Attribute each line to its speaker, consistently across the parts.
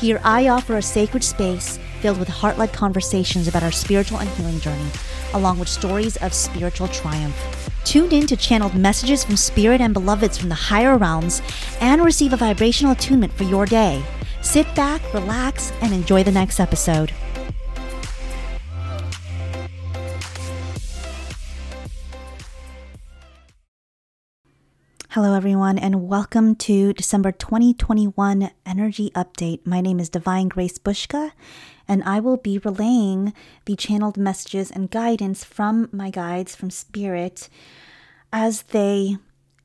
Speaker 1: Here, I offer a sacred space filled with heart led conversations about our spiritual and healing journey, along with stories of spiritual triumph. Tune in to channeled messages from spirit and beloveds from the higher realms and receive a vibrational attunement for your day. Sit back, relax, and enjoy the next episode. Hello, everyone, and welcome to December 2021 Energy Update. My name is Divine Grace Bushka, and I will be relaying the channeled messages and guidance from my guides from Spirit as they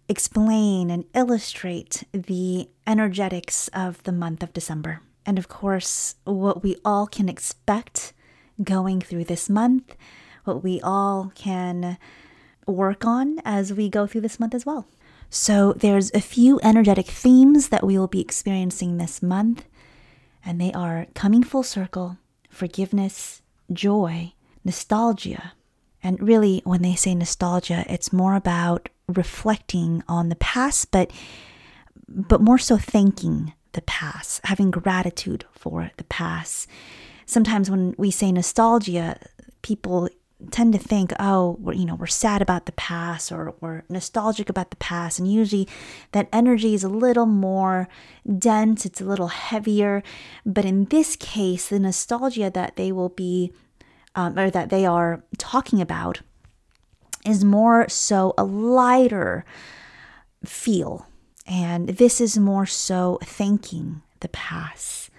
Speaker 1: explain and illustrate the energetics of the month of December. And of course, what we all can expect going through this month, what we all can work on as we go through this month as well. So, there's a few energetic themes that we will be experiencing this month, and they are coming full circle, forgiveness, joy, nostalgia. And really, when they say nostalgia, it's more about reflecting on the past, but but more so thanking the past, having gratitude for the past. Sometimes when we say nostalgia, people tend to think, oh, you know, we're sad about the past or we're nostalgic about the past. And usually that energy is a little more dense, it's a little heavier. But in this case, the nostalgia that they will be, um, or that they are talking about, is more so a lighter feel. And this is more so thanking the past.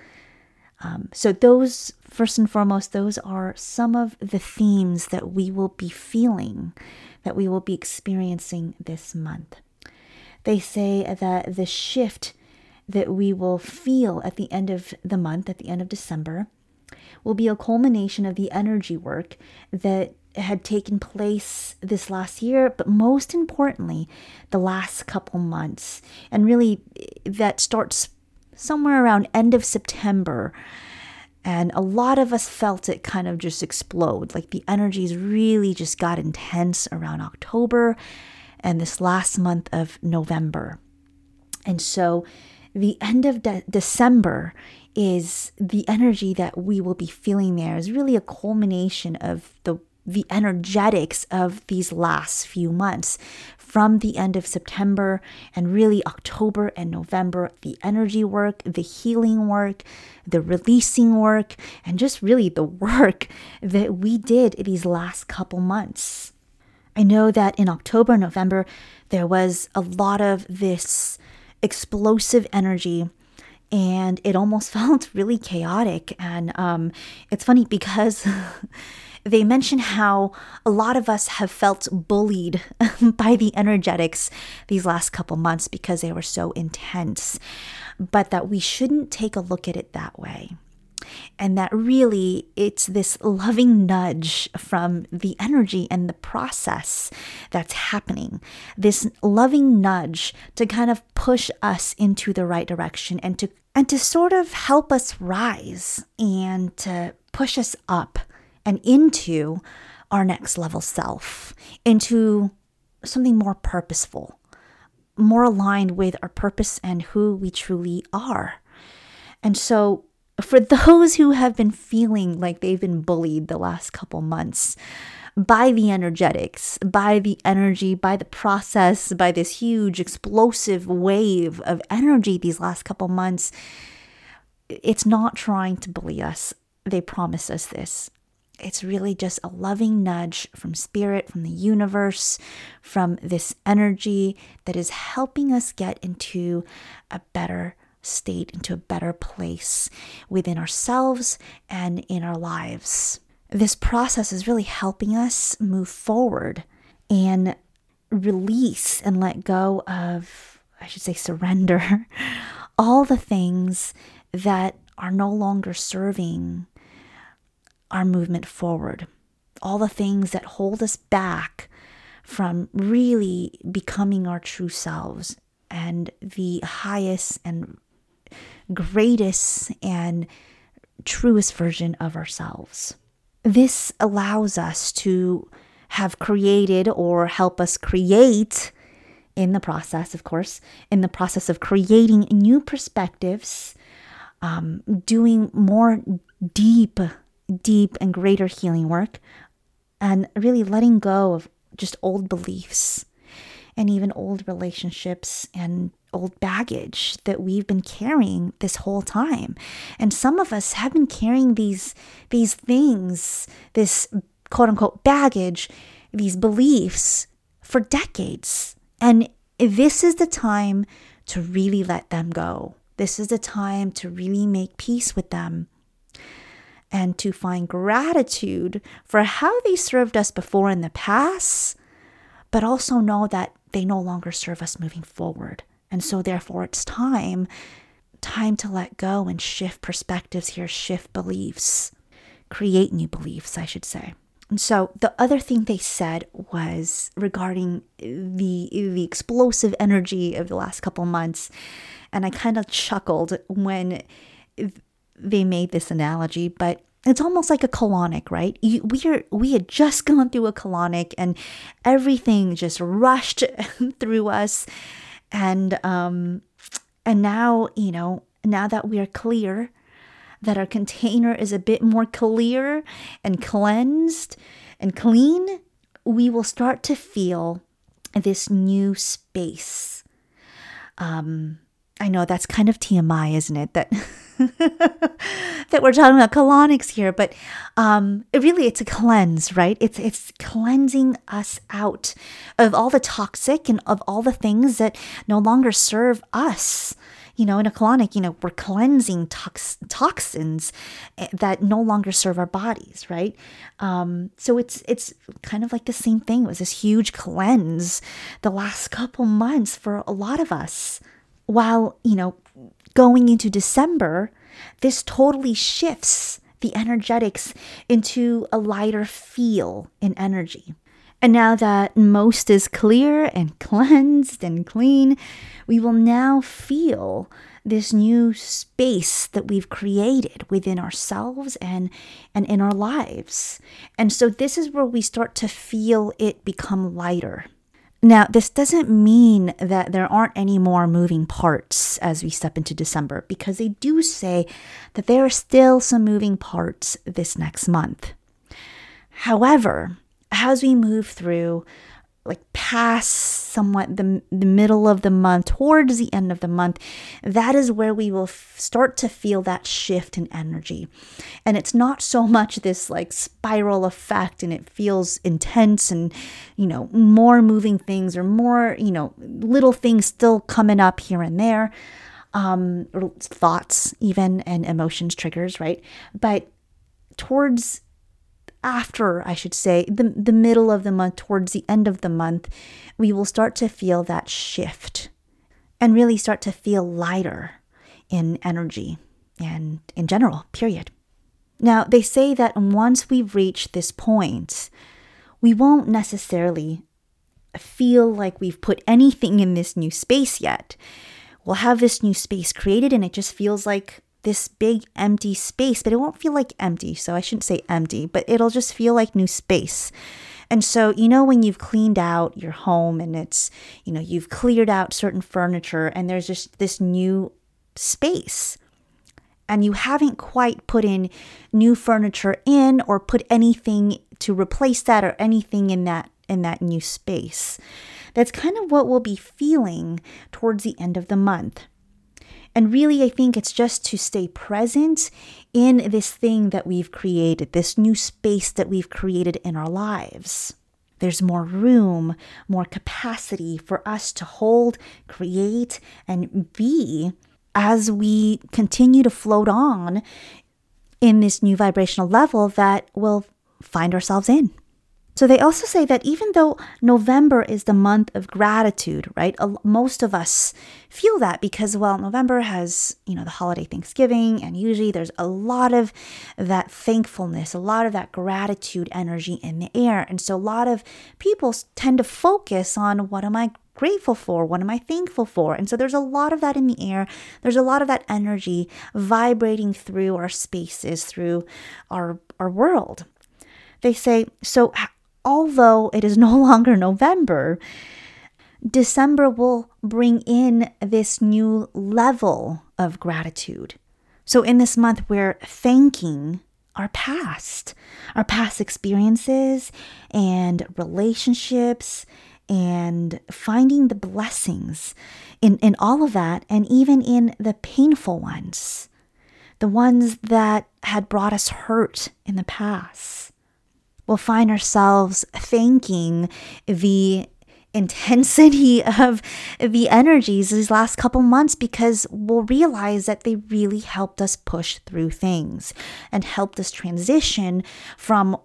Speaker 1: Um, so, those, first and foremost, those are some of the themes that we will be feeling, that we will be experiencing this month. They say that the shift that we will feel at the end of the month, at the end of December, will be a culmination of the energy work that had taken place this last year, but most importantly, the last couple months. And really, that starts somewhere around end of September. And a lot of us felt it kind of just explode. Like the energies really just got intense around October and this last month of November. And so the end of de- December is the energy that we will be feeling there is really a culmination of the the energetics of these last few months from the end of September and really October and November, the energy work, the healing work, the releasing work, and just really the work that we did these last couple months. I know that in October, November, there was a lot of this explosive energy and it almost felt really chaotic. And um, it's funny because they mention how a lot of us have felt bullied by the energetics these last couple months because they were so intense, but that we shouldn't take a look at it that way. And that really it's this loving nudge from the energy and the process that's happening. This loving nudge to kind of push us into the right direction and to and to sort of help us rise and to push us up and into our next level self, into something more purposeful, more aligned with our purpose and who we truly are. And so, for those who have been feeling like they've been bullied the last couple months by the energetics, by the energy, by the process, by this huge explosive wave of energy these last couple months, it's not trying to bully us. They promise us this. It's really just a loving nudge from spirit, from the universe, from this energy that is helping us get into a better state, into a better place within ourselves and in our lives. This process is really helping us move forward and release and let go of, I should say, surrender all the things that are no longer serving our movement forward, all the things that hold us back from really becoming our true selves and the highest and greatest and truest version of ourselves. This allows us to have created or help us create in the process, of course, in the process of creating new perspectives, um, doing more deep, deep and greater healing work, and really letting go of just old beliefs and even old relationships and old baggage that we've been carrying this whole time. And some of us have been carrying these these things, this quote unquote baggage, these beliefs for decades. And this is the time to really let them go. This is the time to really make peace with them and to find gratitude for how they served us before in the past, but also know that they no longer serve us moving forward. And so therefore it's time time to let go and shift perspectives here, shift beliefs, create new beliefs, I should say. And so the other thing they said was regarding the the explosive energy of the last couple months and I kind of chuckled when they made this analogy, but it's almost like a colonic, right? You, we are we had just gone through a colonic, and everything just rushed through us, and um, and now you know now that we are clear, that our container is a bit more clear and cleansed and clean, we will start to feel this new space. Um, I know that's kind of TMI, isn't it? That that we're talking about colonics here, but um, it really it's a cleanse, right? It's it's cleansing us out of all the toxic and of all the things that no longer serve us. You know, in a colonic, you know, we're cleansing tox- toxins eh, that no longer serve our bodies, right? Um, so it's it's kind of like the same thing. It was this huge cleanse the last couple months for a lot of us while, you know, going into December, this totally shifts the energetics into a lighter feel in energy. And now that most is clear and cleansed and clean, we will now feel this new space that we've created within ourselves and and in our lives. And so this is where we start to feel it become lighter. Now, this doesn't mean that there aren't any more moving parts as we step into December, because they do say that there are still some moving parts this next month. However, as we move through like past somewhat the, the middle of the month towards the end of the month that is where we will f- start to feel that shift in energy. And it's not so much this like spiral effect and it feels intense and you know more moving things or more you know little things still coming up here and there um thoughts even and emotions triggers right? But towards after, I should say, the, the middle of the month, towards the end of the month, we will start to feel that shift and really start to feel lighter in energy and in general, period. Now, they say that once we've reached this point, we won't necessarily feel like we've put anything in this new space yet. We'll have this new space created and it just feels like this big empty space, but it won't feel like empty. So I shouldn't say empty, but it'll just feel like new space. And so, you know, when you've cleaned out your home and it's, you know, you've cleared out certain furniture and there's just this new space and you haven't quite put in new furniture in or put anything to replace that or anything in that in that new space. That's kind of what we'll be feeling towards the end of the month. And really, I think it's just to stay present in this thing that we've created, this new space that we've created in our lives. There's more room, more capacity for us to hold, create, and be as we continue to float on in this new vibrational level that we'll find ourselves in. So they also say that even though November is the month of gratitude, right? Most of us feel that because, well, November has, you know, the holiday Thanksgiving, and usually there's a lot of that thankfulness, a lot of that gratitude energy in the air. And so a lot of people tend to focus on what am I grateful for? What am I thankful for? And so there's a lot of that in the air. There's a lot of that energy vibrating through our spaces, through our, our world. They say, so although it is no longer November, December will bring in this new level of gratitude. So, in this month, we're thanking our past, our past experiences and relationships, and finding the blessings in, in all of that, and even in the painful ones, the ones that had brought us hurt in the past we'll find ourselves thanking the intensity of the energies these last couple months because we'll realize that they really helped us push through things and helped us transition from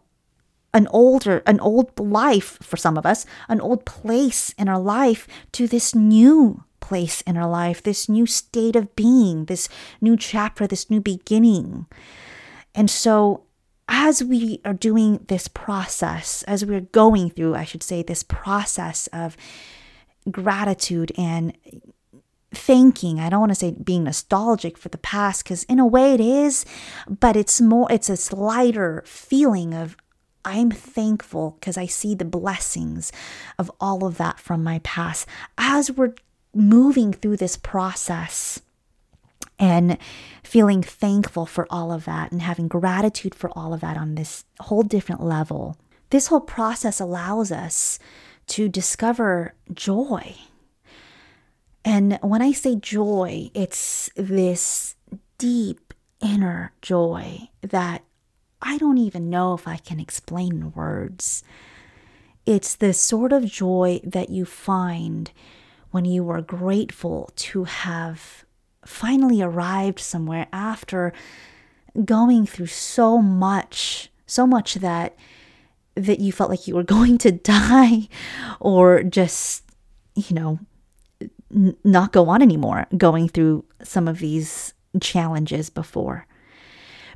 Speaker 1: an older an old life for some of us an old place in our life to this new place in our life this new state of being this new chapter this new beginning. And so as we are doing this process, as we're going through, I should say, this process of gratitude and thanking, I don't want to say being nostalgic for the past, because in a way it is, but it's more, it's a lighter feeling of, I'm thankful because I see the blessings of all of that from my past. As we're moving through this process, and feeling thankful for all of that and having gratitude for all of that on this whole different level. This whole process allows us to discover joy. And when I say joy, it's this deep inner joy that I don't even know if I can explain in words. It's the sort of joy that you find when you are grateful to have finally arrived somewhere after going through so much, so much that that you felt like you were going to die or just, you know, n- not go on anymore going through some of these challenges before.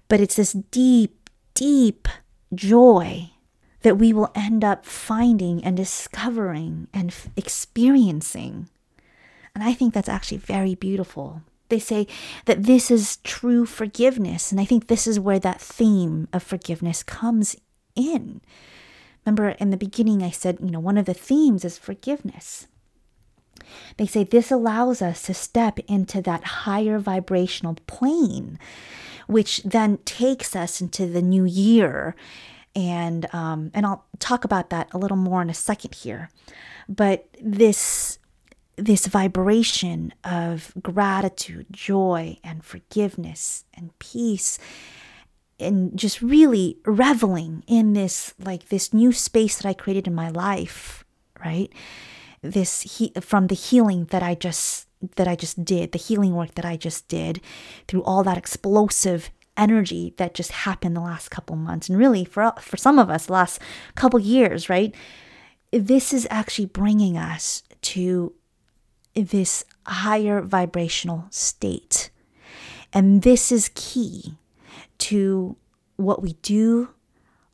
Speaker 1: But it's this deep, deep joy that we will end up finding and discovering and f- experiencing. And I think that's actually very beautiful they say that this is true forgiveness. And I think this is where that theme of forgiveness comes in. Remember in the beginning, I said, you know, one of the themes is forgiveness. They say this allows us to step into that higher vibrational plane, which then takes us into the new year. And um, and I'll talk about that a little more in a second here. But this this vibration of gratitude, joy, and forgiveness and peace and just really reveling in this like this new space that I created in my life, right? This he, from the healing that I just that I just did, the healing work that I just did through all that explosive energy that just happened the last couple months and really for for some of us last couple years, right? This is actually bringing us to this higher vibrational state. And this is key to what we do,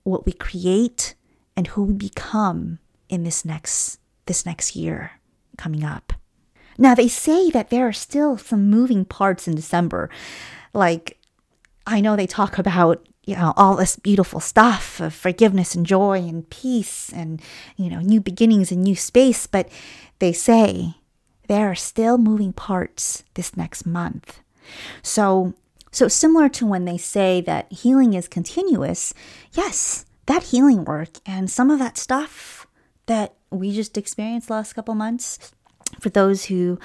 Speaker 1: what we create, and who we become in this next this next year coming up. Now they say that there are still some moving parts in December. Like I know they talk about you know all this beautiful stuff of forgiveness and joy and peace and you know new beginnings and new space, but they say there are still moving parts this next month. So, so similar to when they say that healing is continuous, yes, that healing work and some of that stuff that we just experienced last couple months for those who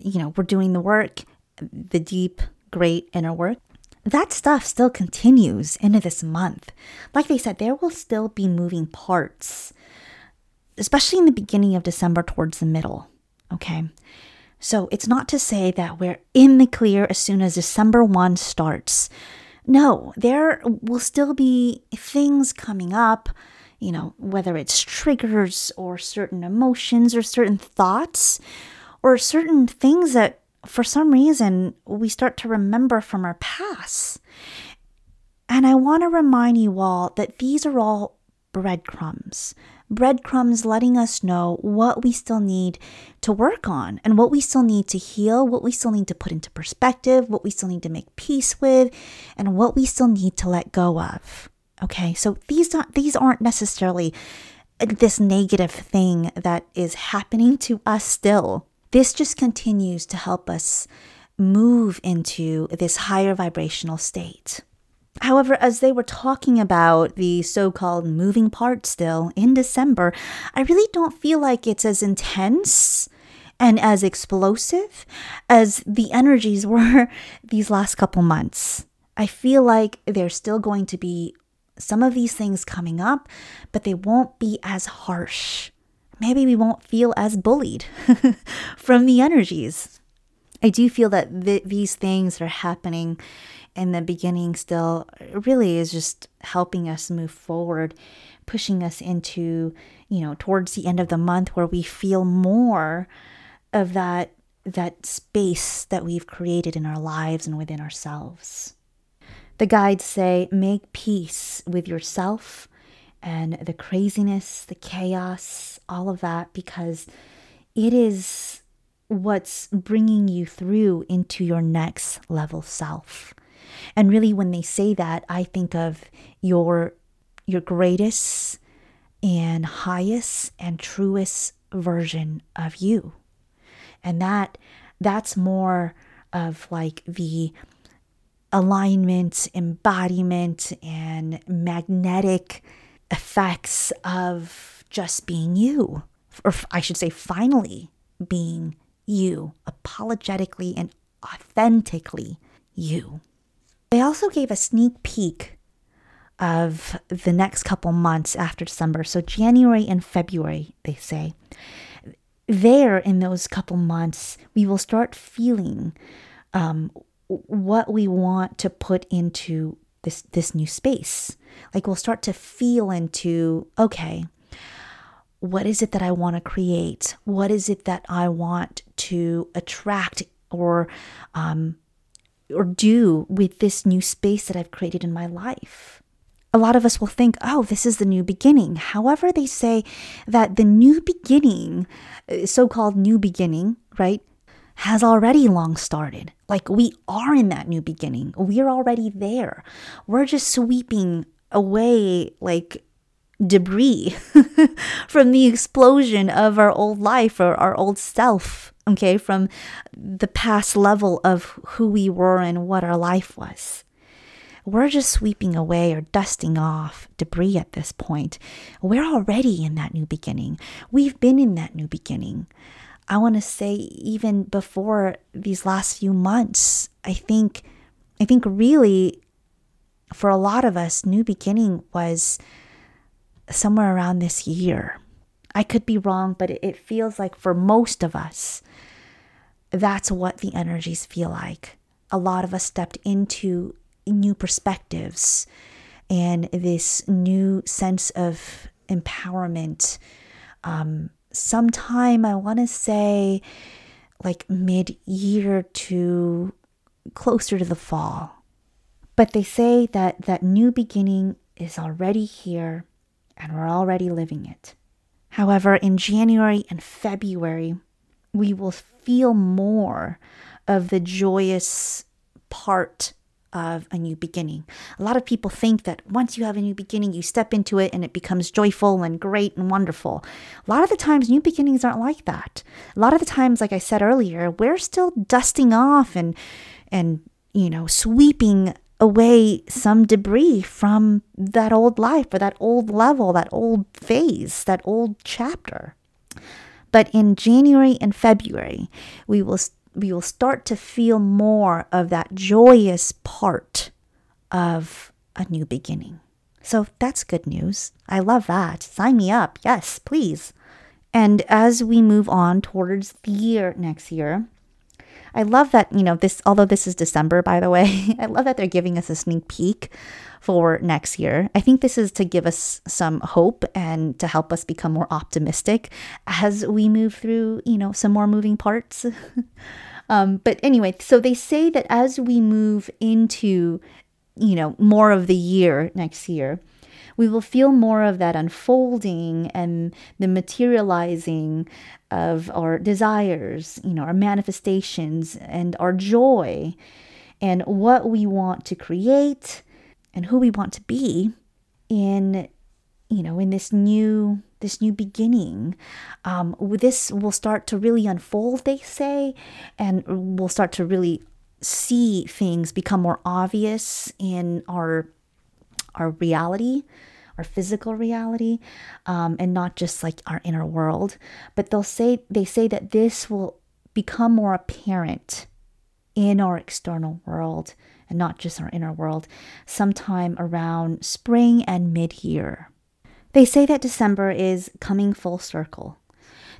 Speaker 1: you know, were doing the work, the deep, great inner work, that stuff still continues into this month. Like they said, there will still be moving parts, especially in the beginning of December towards the middle. Okay. So it's not to say that we're in the clear as soon as December 1 starts. No, there will still be things coming up you know, whether it's triggers or certain emotions or certain thoughts or certain things that for some reason we start to remember from our past. And I want to remind you all that these are all breadcrumbs. Breadcrumbs letting us know what we still need to work on and what we still need to heal, what we still need to put into perspective, what we still need to make peace with, and what we still need to let go of. Okay, so these aren't, these aren't necessarily this negative thing that is happening to us still. This just continues to help us move into this higher vibrational state. However, as they were talking about the so called moving part still in December, I really don't feel like it's as intense and as explosive as the energies were these last couple months. I feel like there's still going to be some of these things coming up, but they won't be as harsh. Maybe we won't feel as bullied from the energies. I do feel that th- these things are happening in the beginning still really is just helping us move forward, pushing us into, you know, towards the end of the month where we feel more of that that space that we've created in our lives and within ourselves. The guides say, make peace with yourself and the craziness, the chaos, all of that, because it is what's bringing you through into your next level self. And really, when they say that, I think of your your greatest and highest and truest version of you. And that that's more of like the alignment, embodiment, and magnetic effects of just being you. Or I should say, finally being you, apologetically and authentically you. They also gave a sneak peek of the next couple months after December. So, January and February, they say. There, in those couple months, we will start feeling um, what we want to put into this this new space. Like we'll start to feel into okay, what is it that I want to create? What is it that I want to attract or um, or do with this new space that I've created in my life? A lot of us will think, oh, this is the new beginning. However, they say that the new beginning, uh, so called new beginning, right, has already long started. Like we are in that new beginning. We're already there. We're just sweeping away like debris from the explosion of our old life or our old self, okay, from the past level of who we were and what our life was. We're just sweeping away or dusting off debris at this point. We're already in that new beginning. We've been in that new beginning. I want to say even before these last few months, I think I think really for a lot of us new beginning was somewhere around this year. I could be wrong, but it, feels like for most of us that's what the energies feel like. A lot of us stepped into new perspectives and this new sense of empowerment um, sometime I want to say like mid year to closer to the fall. But they say that that new beginning is already here and we're already living it. However, in January and February, we will feel more of the joyous part of a new beginning. A lot of people think that once you have a new beginning, you step into it and it becomes joyful and great and wonderful. A lot of the times, new beginnings aren't like that. A lot of the times, like I said earlier, we're still dusting off and, and, you know, sweeping away some debris from that old life or that old level, that old phase, that old chapter. But in January and February, we will we will start to feel more of that joyous part of a new beginning. So that's good news. I love that. Sign me up. Yes, please. And as we move on towards the year next year, I love that, you know, this, although this is December, by the way, I love that they're giving us a sneak peek for next year. I think this is to give us some hope and to help us become more optimistic as we move through, you know, some more moving parts. um, but anyway, so they say that as we move into, you know, more of the year next year, we will feel more of that unfolding and the materializing of our desires, you know, our manifestations and our joy and what we want to create and who we want to be in you know in this new this new beginning. Um, this will start to really unfold they say and we'll start to really see things become more obvious in our our reality our physical reality um, and not just like our inner world but they'll say they say that this will become more apparent in our external world and not just our inner world sometime around spring and mid year. They say that December is coming full circle.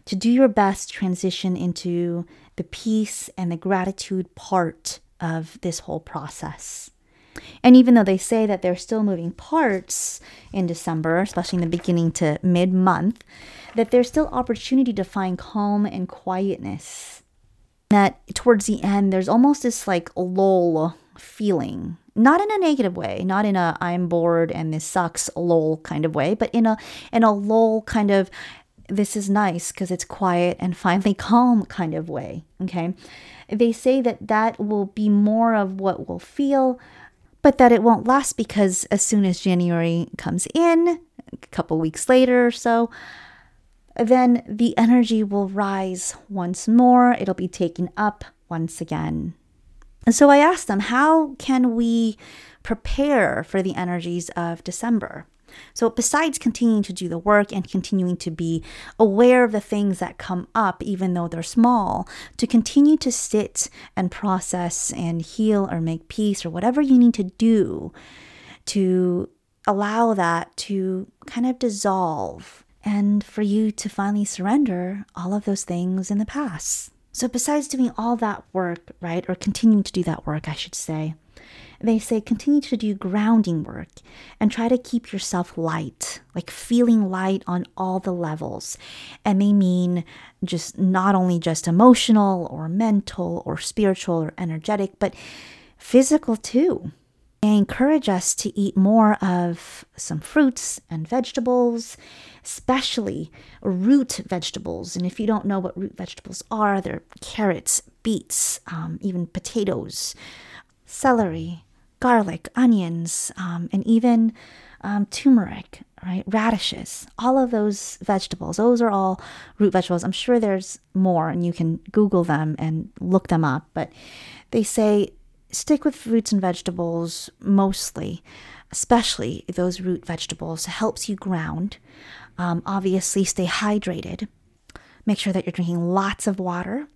Speaker 1: To do your best, transition into the peace and the gratitude part of this whole process. And even though they say that they're still moving parts in December, especially in the beginning to mid month, that there's still opportunity to find calm and quietness. That towards the end, there's almost this like lull feeling. Not in a negative way, not in a I'm bored and this sucks lol kind of way, but in a in a lol kind of this is nice because it's quiet and finally calm kind of way. Okay. They say that that will be more of what we'll feel, but that it won't last because as soon as January comes in, a couple weeks later or so, then the energy will rise once more. It'll be taken up once again. And so I asked them, how can we prepare for the energies of December? So, besides continuing to do the work and continuing to be aware of the things that come up, even though they're small, to continue to sit and process and heal or make peace or whatever you need to do to allow that to kind of dissolve and for you to finally surrender all of those things in the past. So, besides doing all that work, right, or continuing to do that work, I should say, they say continue to do grounding work and try to keep yourself light, like feeling light on all the levels. And they mean just not only just emotional or mental or spiritual or energetic, but physical too. They encourage us to eat more of some fruits and vegetables, especially root vegetables. And if you don't know what root vegetables are, they're carrots, beets, um, even potatoes, celery, garlic, onions, um, and even um, turmeric, right? Radishes, all of those vegetables. Those are all root vegetables. I'm sure there's more, and you can Google them and look them up. But they say stick with fruits and vegetables mostly, especially those root vegetables. helps you ground. Um, obviously, stay hydrated. Make sure that you're drinking lots of water.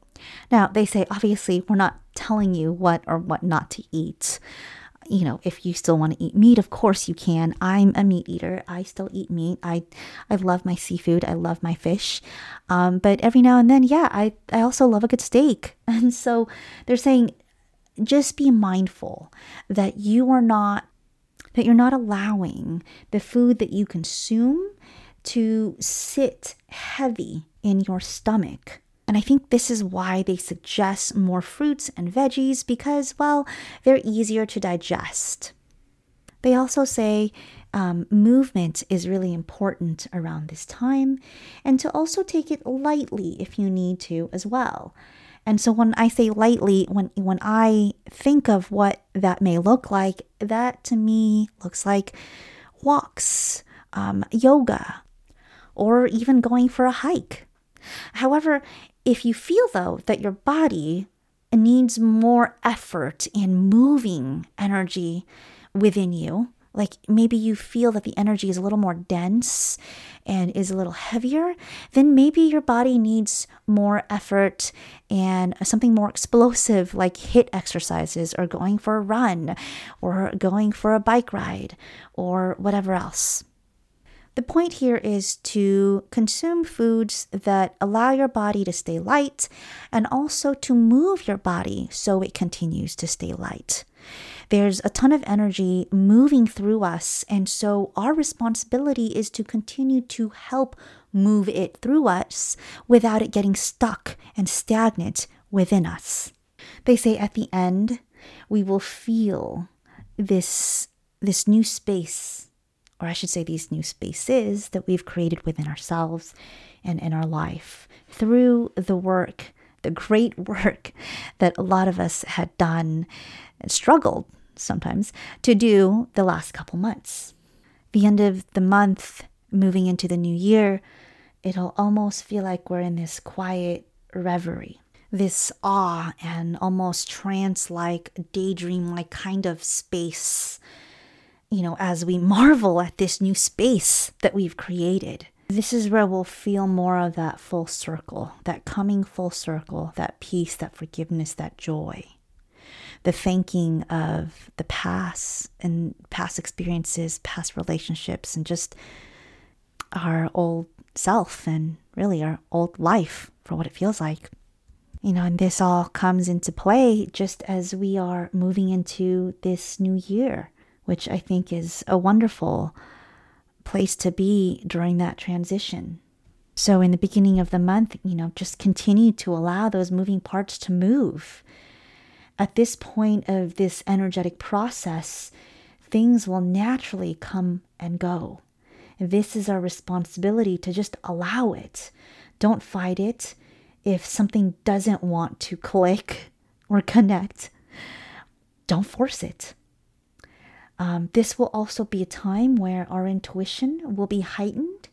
Speaker 1: Now, they say obviously we're not telling you what or what not to eat. You know, if you still want to eat meat, of course you can. I'm a meat eater. I still eat meat. I I love my seafood. I love my fish. Um, but every now and then, yeah, I, I also love a good steak. And so they're saying just be mindful that you are not that you're not allowing the food that you consume to sit heavy in your stomach. And I think this is why they suggest more fruits and veggies because, well, they're easier to digest. They also say um, movement is really important around this time and to also take it lightly if you need to as well. And so when I say lightly, when when I think of what that may look like, that to me looks like walks, um, yoga, or even going for a hike. However, if you feel though that your body needs more effort in moving energy within you, like maybe you feel that the energy is a little more dense and is a little heavier, then maybe your body needs more effort and something more explosive like HIIT exercises or going for a run or going for a bike ride or whatever else. The point here is to consume foods that allow your body to stay light and also to move your body so it continues to stay light. There's a ton of energy moving through us, and so our responsibility is to continue to help move it through us without it getting stuck and stagnant within us. They say at the end, we will feel this, this new space or I should say, these new spaces that we've created within ourselves and in our life through the work, the great work that a lot of us had done and struggled sometimes to do the last couple months. The end of the month, moving into the new year, it'll almost feel like we're in this quiet reverie, this awe and almost trance like, daydream like kind of space you know, as we marvel at this new space that we've created. This is where we'll feel more of that full circle, that coming full circle, that peace, that forgiveness, that joy. The thanking of the past and past experiences, past relationships, and just our old self and really our old life for what it feels like. You know, and this all comes into play just as we are moving into this new year which I think is a wonderful place to be during that transition. So, in the beginning of the month, you know, just continue to allow those moving parts to move. At this point of this energetic process, things will naturally come and go. This is our responsibility to just allow it. Don't fight it. If something doesn't want to click or connect, don't force it. Um, this will also be a time where our intuition will be heightened.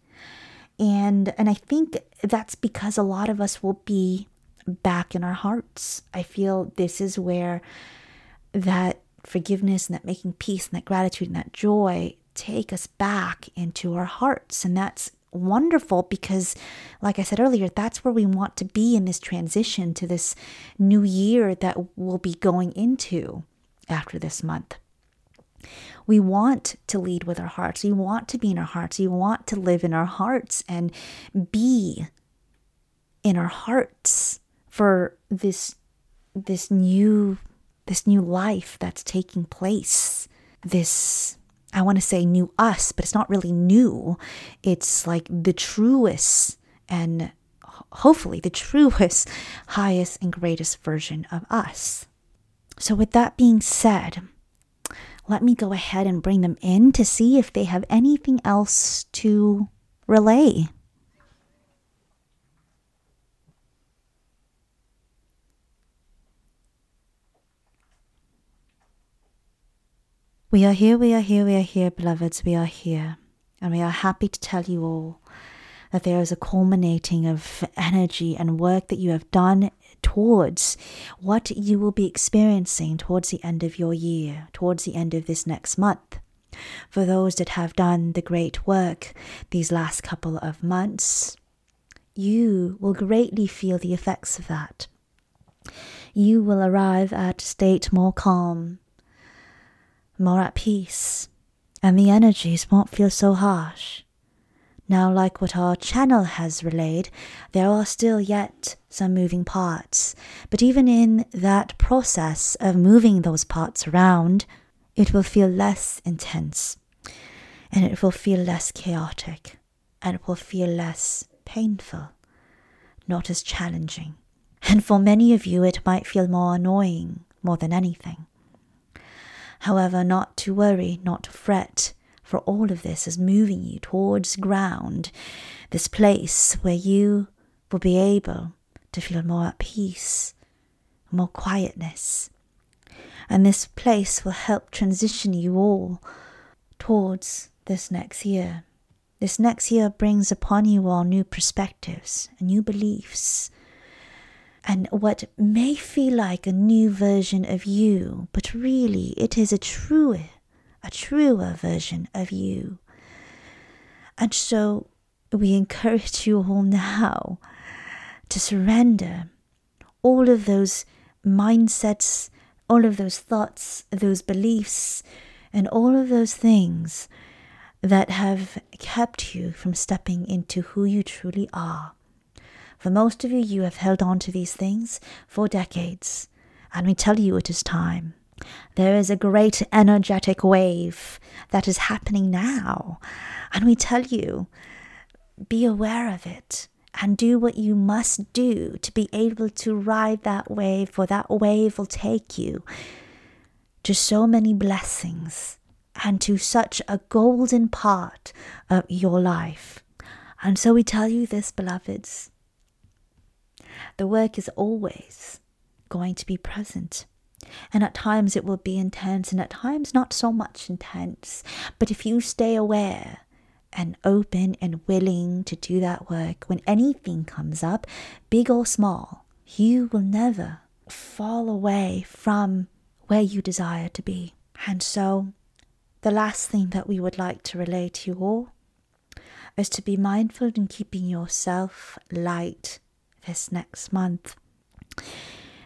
Speaker 1: And, and I think that's because a lot of us will be back in our hearts. I feel this is where that forgiveness and that making peace and that gratitude and that joy take us back into our hearts. And that's wonderful because, like I said earlier, that's where we want to be in this transition to this new year that we'll be going into after this month. We want to lead with our hearts. We want to be in our hearts. We want to live in our hearts and be in our hearts for this this new this new life that's taking place. This I want to say new us, but it's not really new. It's like the truest and hopefully the truest, highest, and greatest version of us. So, with that being said, let me go ahead and bring them in to see if they have anything else to relay. We are here, we are here, we are here, beloveds, we are here. And we are happy to tell you all that there is a culminating of energy and work that you have done towards what you will be experiencing towards the end of your year, towards the end of this next month. For those that have done the great work these last couple of months, you will greatly feel the effects of that. You will arrive at a state more calm, more at peace, and the energies won't feel so harsh. Now, like what our channel has relayed, there are still yet some moving parts, but even in that process of moving those parts around, it will feel less intense. And it will feel less chaotic. And it will feel less painful, not as challenging. And for many of you, it might feel more annoying more than anything. However, not to worry, not to fret for all of this is moving you towards ground, this place where you will be able to feel more at peace, more quietness. And this place will help transition you all towards this next year. This next year brings upon you all new perspectives and new beliefs. And what may feel like a new version of you, but really it is a truer a truer version of you. And so we encourage you all now to surrender all of those mindsets, all of those thoughts, those beliefs, and all of those things that have kept you from stepping into who you truly are. For most of you, you have held on to these things for decades, and we tell you it is time. There is a great energetic wave that is happening now, and we tell you be aware of it and do what you must do to be able to ride that wave, for that wave will take you to so many blessings and to such a golden part of your life. And so we tell you this, beloveds. The work is always going to be present. And at times it will be intense, and at times not so much intense. But if you stay aware and open and willing to do that work, when anything comes up, big or small, you will never fall away from where you desire to be. And so, the last thing that we would like to relate to you all is to be mindful in keeping yourself light this next month.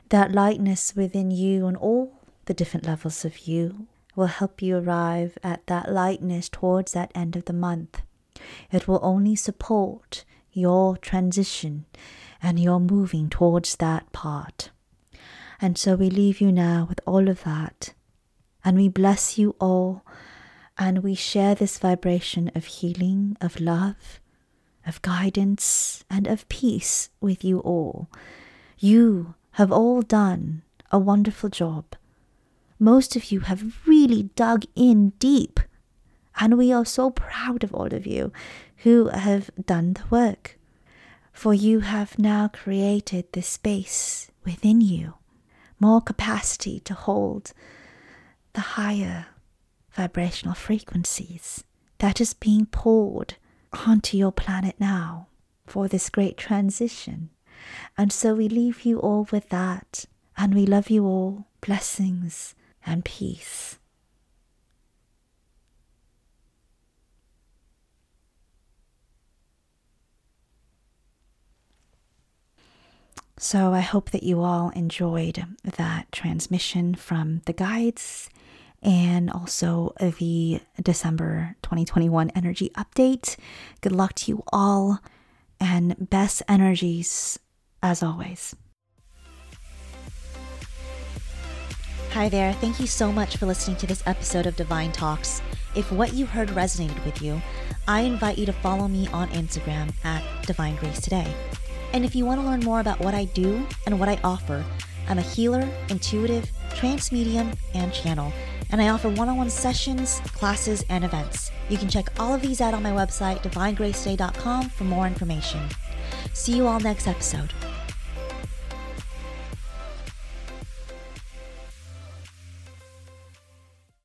Speaker 1: That lightness within you on all the different levels of you will help you arrive at that lightness towards that end of the month. It will only support your transition and your moving towards that part. And so we leave you now with all of that. And we bless you all. And we share this vibration of healing, of love, of guidance, and of peace with you all. You have all done a wonderful job. Most of you have really dug in deep. And we are so proud of all of you who have done the work. For you have now created this space within you more capacity to hold the higher vibrational frequencies that is being poured onto your planet now for this great transition. And so we leave you all with that, and we love you all. Blessings and peace. So I hope that you all enjoyed that transmission from the guides and also the December 2021 energy update. Good luck to you all and best energies as always. Hi there. Thank you so much for listening to this episode of Divine Talks. If what you heard resonated with you, I invite you to follow me on Instagram at Divine Grace Today. And if you want to learn more about what I do and what I offer, I'm a healer, intuitive, trance medium, and channel, and I offer one on one sessions, classes, and events. You can check all of these out on my website, divinegracetoday.com, for more information. See you all next episode.